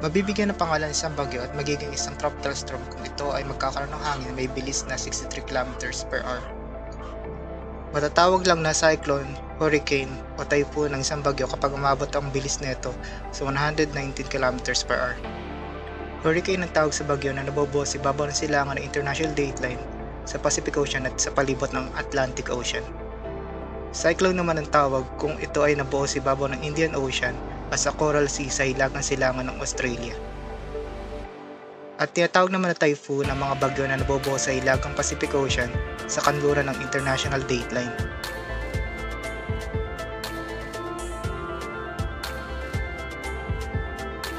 Mabibigyan ng pangalan isang bagyo at magiging isang tropical storm kung ito ay magkakaroon ng hangin may bilis na 63 km per hour. Matatawag lang na cyclone, hurricane o typhoon ng isang bagyo kapag umabot ang bilis nito sa 119 km per hour. Hurricane ang tawag sa bagyo na nabobuo sa ibabaw ng silangan ng International Dateline sa Pacific Ocean at sa palibot ng Atlantic Ocean. Cyclone naman ang tawag kung ito ay nabuo sa ibabaw ng Indian Ocean at sa Coral Sea sa hilagang silangan ng Australia. At tinatawag naman na typhoon ang mga bagyo na nabubuo sa hilagang Pacific Ocean sa kanluran ng International Dateline.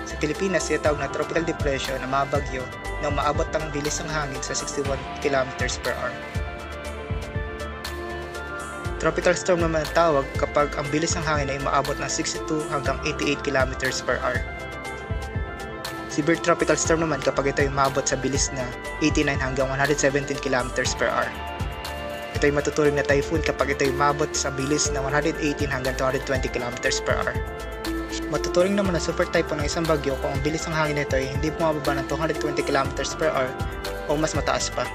Sa Pilipinas, tinatawag na tropical depression ang mga bagyo na umaabot ang bilis ng hangin sa 61 km per hour. Tropical storm naman ang tawag kapag ang bilis ng hangin ay maabot ng 62 hanggang 88 km per hour. Severe tropical storm naman kapag ito ay maabot sa bilis na 89 hanggang 117 km per hour. Ito ay matuturing na typhoon kapag ito ay maabot sa bilis na 118 hanggang 220 km per hour. Matuturing naman na super typhoon ng isang bagyo kung ang bilis ng hangin nito ay hindi bumababa ng 220 km per hour o mas mataas pa.